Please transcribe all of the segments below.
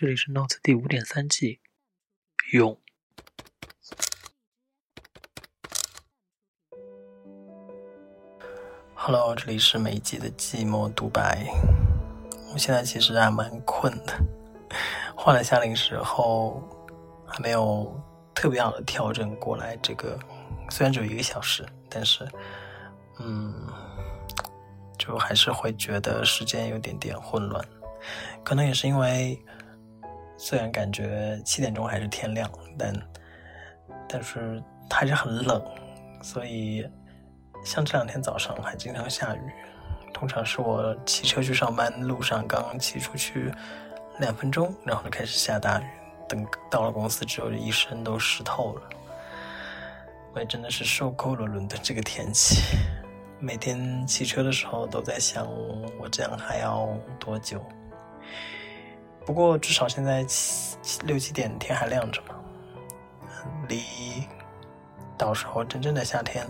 这里是 Notes 第五点三季，勇。Hello，这里是每一季的寂寞独白。我现在其实还蛮困的，换了夏令时后，还没有特别好的调整过来。这个虽然只有一个小时，但是，嗯，就还是会觉得时间有点点混乱。可能也是因为，虽然感觉七点钟还是天亮，但但是还是很冷，所以。像这两天早上还经常下雨，通常是我骑车去上班路上刚骑出去两分钟，然后就开始下大雨，等到了公司之后，一身都湿透了。我也真的是受够了伦敦这个天气，每天骑车的时候都在想，我这样还要多久？不过至少现在七六七点天还亮着嘛，离到时候真正的夏天。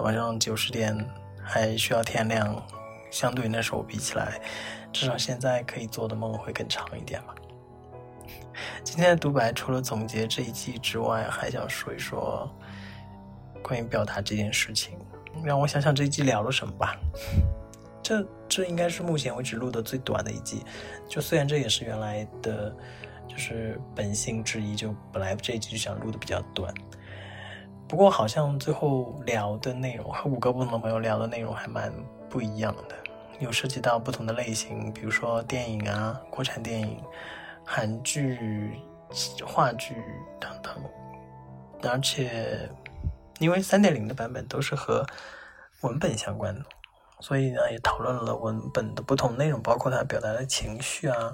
晚上九十点还需要天亮，相对那时候比起来，至少现在可以做的梦会更长一点吧。今天的独白除了总结这一季之外，还想说一说关于表达这件事情。让我想想这一季聊了什么吧。这这应该是目前为止录的最短的一季，就虽然这也是原来的，就是本性之一，就本来这一季就想录的比较短。不过好像最后聊的内容和 五个不同的朋友聊的内容还蛮不一样的，有涉及到不同的类型，比如说电影啊、国产电影、韩剧、话剧等等。而且因为三点零的版本都是和文本相关的，所以呢也讨论了文本的不同内容，包括它表达的情绪啊。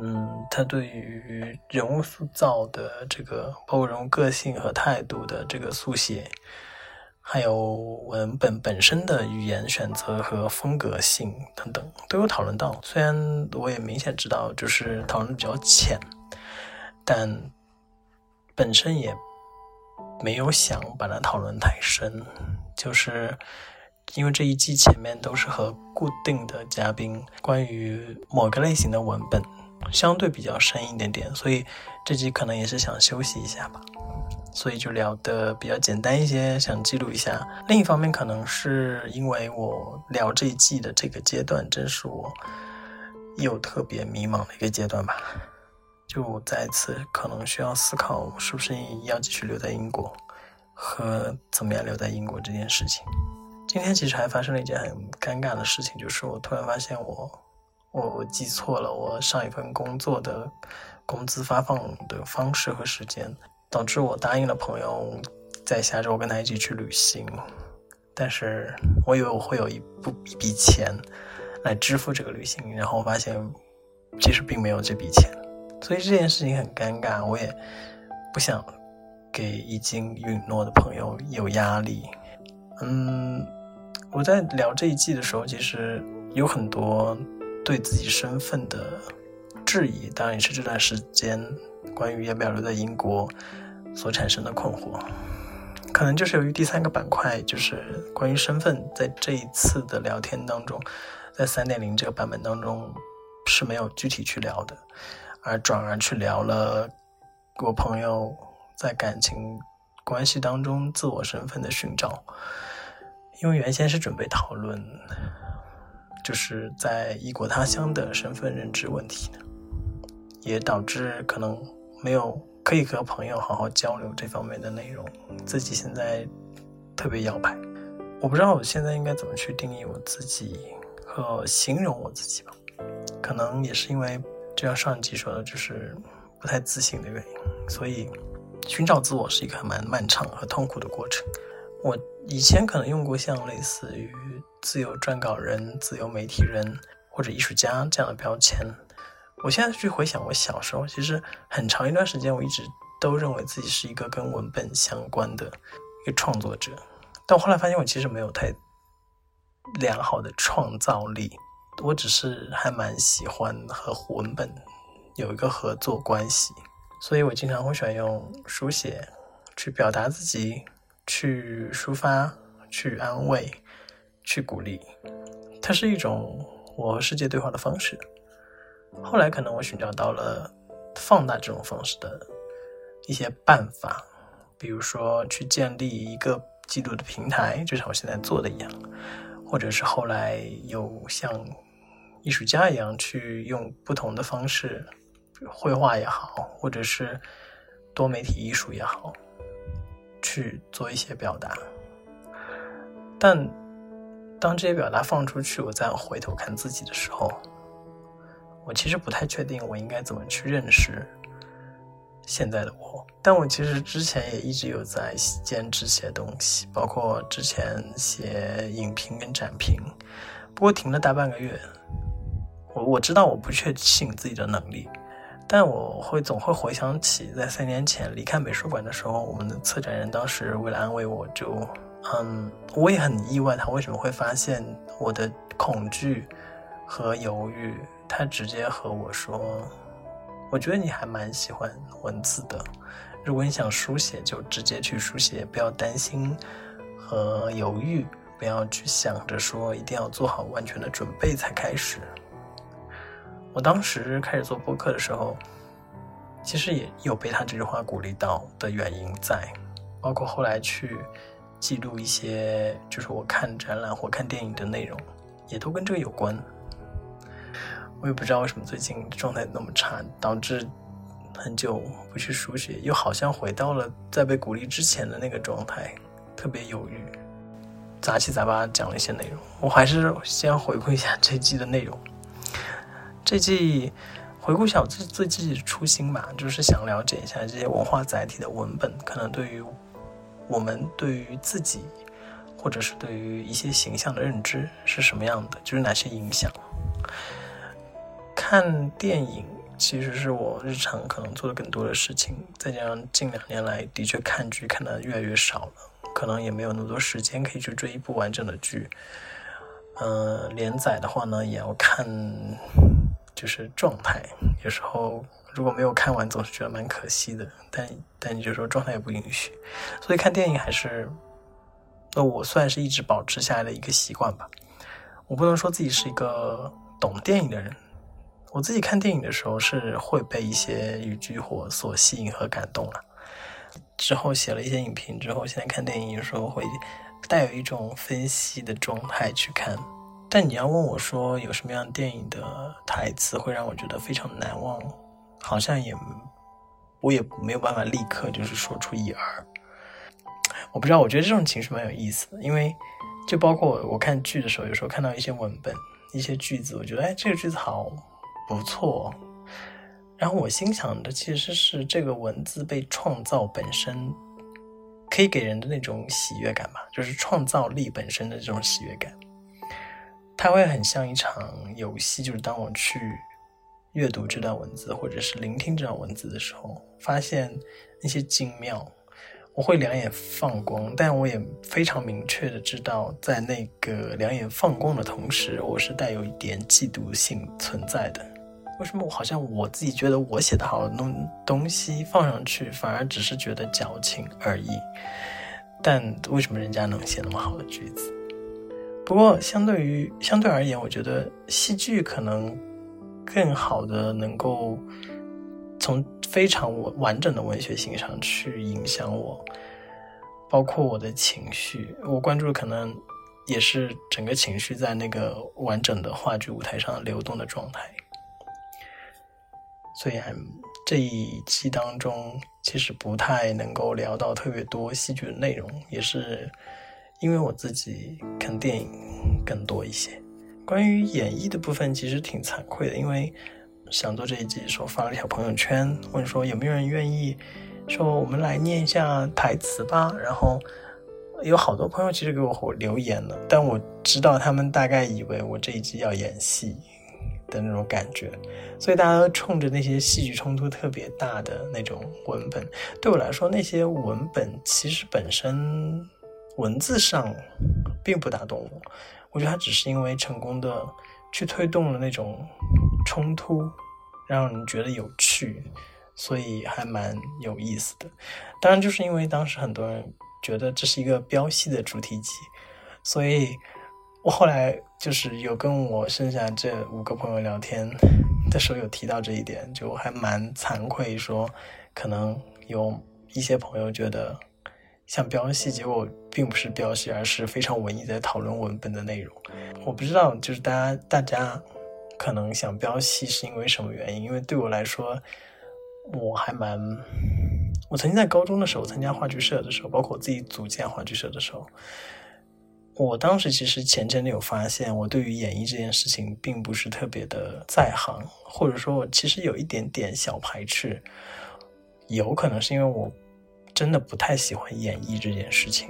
嗯，他对于人物塑造的这个，包括人物个性和态度的这个速写，还有文本本身的语言选择和风格性等等，都有讨论到。虽然我也明显知道，就是讨论比较浅，但本身也没有想把它讨论太深，就是因为这一季前面都是和固定的嘉宾关于某个类型的文本。相对比较深一点点，所以这集可能也是想休息一下吧，所以就聊的比较简单一些，想记录一下。另一方面，可能是因为我聊这一季的这个阶段，正是我又特别迷茫的一个阶段吧，就再次可能需要思考是不是要继续留在英国，和怎么样留在英国这件事情。今天其实还发生了一件很尴尬的事情，就是我突然发现我。我我记错了，我上一份工作的工资发放的方式和时间，导致我答应了朋友在下周跟他一起去旅行，但是我以为我会有一部一笔钱来支付这个旅行，然后我发现其实并没有这笔钱，所以这件事情很尴尬，我也不想给已经允诺的朋友有压力。嗯，我在聊这一季的时候，其实有很多。对自己身份的质疑，当然也是这段时间关于要不要留在英国所产生的困惑。可能就是由于第三个板块，就是关于身份，在这一次的聊天当中，在三点零这个版本当中是没有具体去聊的，而转而去聊了我朋友在感情关系当中自我身份的寻找。因为原先是准备讨论。就是在异国他乡的身份认知问题呢，也导致可能没有可以和朋友好好交流这方面的内容。自己现在特别摇摆，我不知道我现在应该怎么去定义我自己和形容我自己吧。可能也是因为就像上一集说的，就是不太自信的原因，所以寻找自我是一个蛮漫长和痛苦的过程。我以前可能用过像类似于自由撰稿人、自由媒体人或者艺术家这样的标签。我现在去回想我小时候，其实很长一段时间，我一直都认为自己是一个跟文本相关的一个创作者。但我后来发现，我其实没有太良好的创造力，我只是还蛮喜欢和文本有一个合作关系，所以我经常会喜欢用书写去表达自己。去抒发，去安慰，去鼓励，它是一种我和世界对话的方式。后来可能我寻找到了放大这种方式的一些办法，比如说去建立一个记录的平台，就像我现在做的一样，或者是后来有像艺术家一样去用不同的方式，绘画也好，或者是多媒体艺术也好，去做一些表达。但当这些表达放出去，我再回头看自己的时候，我其实不太确定我应该怎么去认识现在的我。但我其实之前也一直有在坚持写东西，包括之前写影评跟展评，不过停了大半个月。我我知道我不确信自己的能力，但我会总会回想起在三年前离开美术馆的时候，我们的策展人当时为了安慰我，就嗯，我也很意外他为什么会发现我的恐惧和犹豫。他直接和我说：“我觉得你还蛮喜欢文字的，如果你想书写，就直接去书写，不要担心和犹豫，不要去想着说一定要做好完全的准备才开始。”我当时开始做播客的时候，其实也有被他这句话鼓励到的原因在，包括后来去记录一些就是我看展览或看电影的内容，也都跟这个有关。我也不知道为什么最近状态那么差，导致很久不去书写，又好像回到了在被鼓励之前的那个状态，特别犹豫，杂七杂八讲了一些内容。我还是先回顾一下这季的内容。这季回顾一下我自自己的初心吧，就是想了解一下这些文化载体的文本，可能对于我们对于自己，或者是对于一些形象的认知是什么样的，就是哪些影响。看电影其实是我日常可能做的更多的事情，再加上近两年来的确看剧看的越来越少了，可能也没有那么多时间可以去追一部完整的剧。嗯，连载的话呢，也要看就是状态，有时候如果没有看完，总是觉得蛮可惜的。但但有时候状态也不允许，所以看电影还是那我算是一直保持下来的一个习惯吧。我不能说自己是一个懂电影的人。我自己看电影的时候是会被一些语句或所吸引和感动了，之后写了一些影评之后，现在看电影有时候会带有一种分析的状态去看。但你要问我说有什么样电影的台词会让我觉得非常难忘，好像也我也没有办法立刻就是说出一二。我不知道，我觉得这种情绪蛮有意思的，因为就包括我看剧的时候，有时候看到一些文本、一些句子，我觉得哎，这个句子好。不错，然后我心想的其实是这个文字被创造本身可以给人的那种喜悦感吧，就是创造力本身的这种喜悦感。它会很像一场游戏，就是当我去阅读这段文字或者是聆听这段文字的时候，发现那些精妙，我会两眼放光，但我也非常明确的知道，在那个两眼放光的同时，我是带有一点嫉妒性存在的。为什么我好像我自己觉得我写的好弄东西放上去，反而只是觉得矫情而已？但为什么人家能写那么好的句子？不过相对于相对而言，我觉得戏剧可能更好的能够从非常完整的文学性上去影响我，包括我的情绪。我关注可能也是整个情绪在那个完整的话剧舞台上流动的状态。所以，这一期当中其实不太能够聊到特别多戏剧的内容，也是因为我自己看电影更多一些。关于演绎的部分，其实挺惭愧的，因为想做这一集的时候发了条朋友圈，问说有没有人愿意说我们来念一下台词吧。然后有好多朋友其实给我留言了，但我知道他们大概以为我这一集要演戏。的那种感觉，所以大家都冲着那些戏剧冲突特别大的那种文本，对我来说，那些文本其实本身文字上并不打动我。我觉得它只是因为成功的去推动了那种冲突，让人觉得有趣，所以还蛮有意思的。当然，就是因为当时很多人觉得这是一个飙戏的主题集，所以我后来就是有跟我剩下这五个朋友聊天的时候，有提到这一点，就还蛮惭愧，说可能有一些朋友觉得像标戏，结果并不是标戏，而是非常文艺在讨论文本的内容。我不知道，就是大家大家可能想标戏是因为什么原因？因为对我来说，我还蛮，我曾经在高中的时候参加话剧社的时候，包括我自己组建话剧社的时候。我当时其实前阵子有发现，我对于演绎这件事情并不是特别的在行，或者说，我其实有一点点小排斥。有可能是因为我真的不太喜欢演绎这件事情。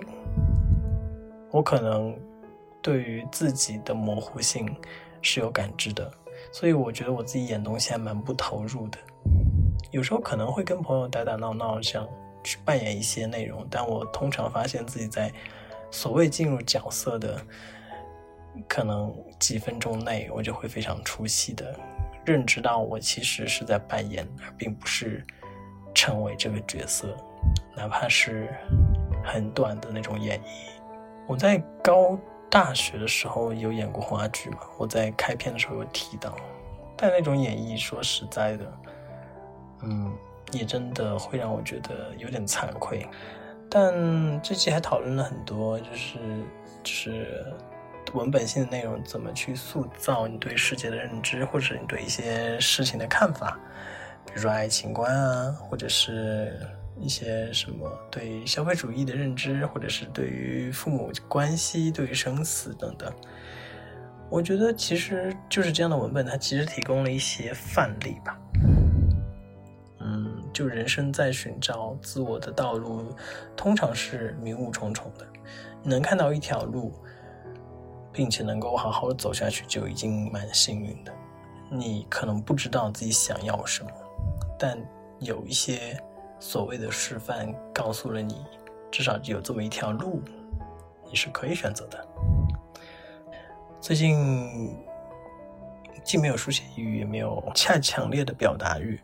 我可能对于自己的模糊性是有感知的，所以我觉得我自己演东西还蛮不投入的。有时候可能会跟朋友打打闹闹，想去扮演一些内容，但我通常发现自己在。所谓进入角色的，可能几分钟内，我就会非常出戏的认知到，我其实是在扮演，而并不是成为这个角色，哪怕是很短的那种演绎。我在高大学的时候有演过话剧嘛？我在开篇的时候有提到，但那种演绎，说实在的，嗯，也真的会让我觉得有点惭愧。但这期还讨论了很多，就是就是文本性的内容怎么去塑造你对世界的认知，或者你对一些事情的看法，比如说爱情观啊，或者是一些什么对消费主义的认知，或者是对于父母关系、对于生死等等。我觉得其实就是这样的文本，它其实提供了一些范例吧。嗯就人生在寻找自我的道路，通常是迷雾重重的。能看到一条路，并且能够好好的走下去，就已经蛮幸运的。你可能不知道自己想要什么，但有一些所谓的示范告诉了你，至少有这么一条路，你是可以选择的。最近既没有书写欲，也没有恰强烈的表达欲。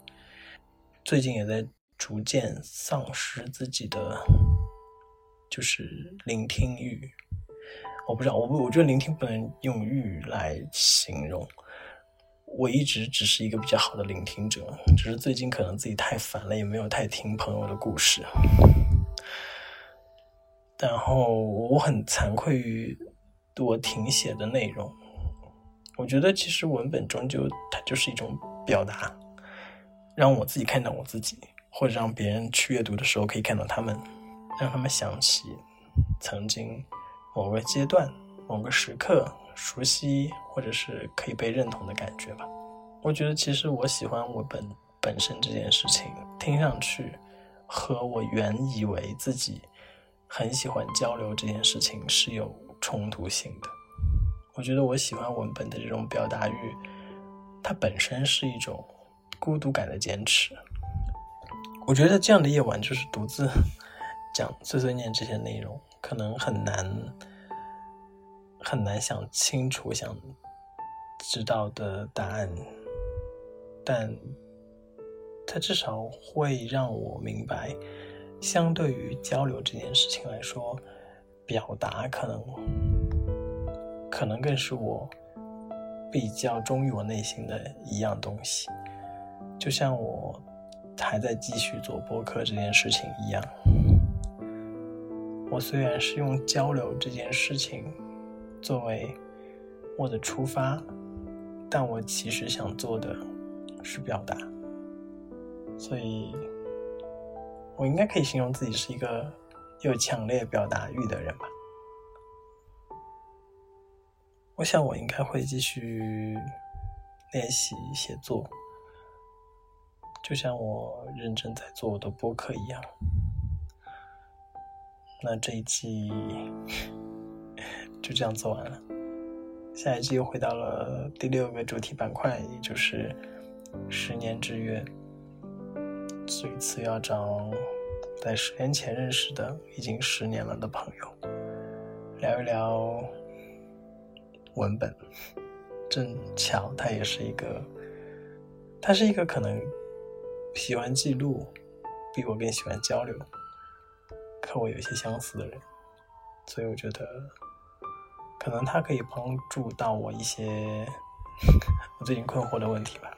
最近也在逐渐丧失自己的，就是聆听欲。我不知道，我我觉得聆听不能用欲来形容。我一直只是一个比较好的聆听者，只是最近可能自己太烦了，也没有太听朋友的故事。然后我很惭愧于我停写的内容。我觉得其实文本终究它就是一种表达。让我自己看到我自己，或者让别人去阅读的时候可以看到他们，让他们想起曾经某个阶段、某个时刻熟悉或者是可以被认同的感觉吧。我觉得其实我喜欢我本本身这件事情，听上去和我原以为自己很喜欢交流这件事情是有冲突性的。我觉得我喜欢文本的这种表达欲，它本身是一种。孤独感的坚持，我觉得这样的夜晚就是独自 讲碎碎念这些内容，可能很难很难想清楚想知道的答案，但它至少会让我明白，相对于交流这件事情来说，表达可能可能更是我比较忠于我内心的一样东西。就像我还在继续做播客这件事情一样，我虽然是用交流这件事情作为我的出发，但我其实想做的是表达，所以我应该可以形容自己是一个有强烈表达欲的人吧。我想我应该会继续练习写作。就像我认真在做我的播客一样，那这一季就这样做完了。下一季又回到了第六个主题板块，也就是十年之约。这一次要找在十年前认识的、已经十年了的朋友，聊一聊文本。正巧他也是一个，他是一个可能。喜欢记录，比我更喜欢交流，和我有些相似的人，所以我觉得可能他可以帮助到我一些我最近困惑的问题吧。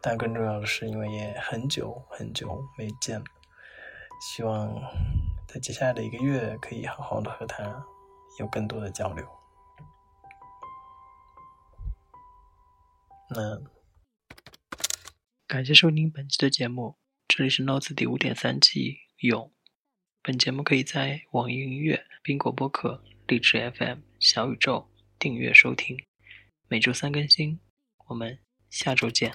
但更重要的是，因为也很久很久没见了，希望在接下来的一个月可以好好的和他有更多的交流。那感谢收听本期的节目，这里是 Notes 第五点三季勇。本节目可以在网易云音乐、苹果播客、荔枝 FM、小宇宙订阅收听，每周三更新。我们下周见。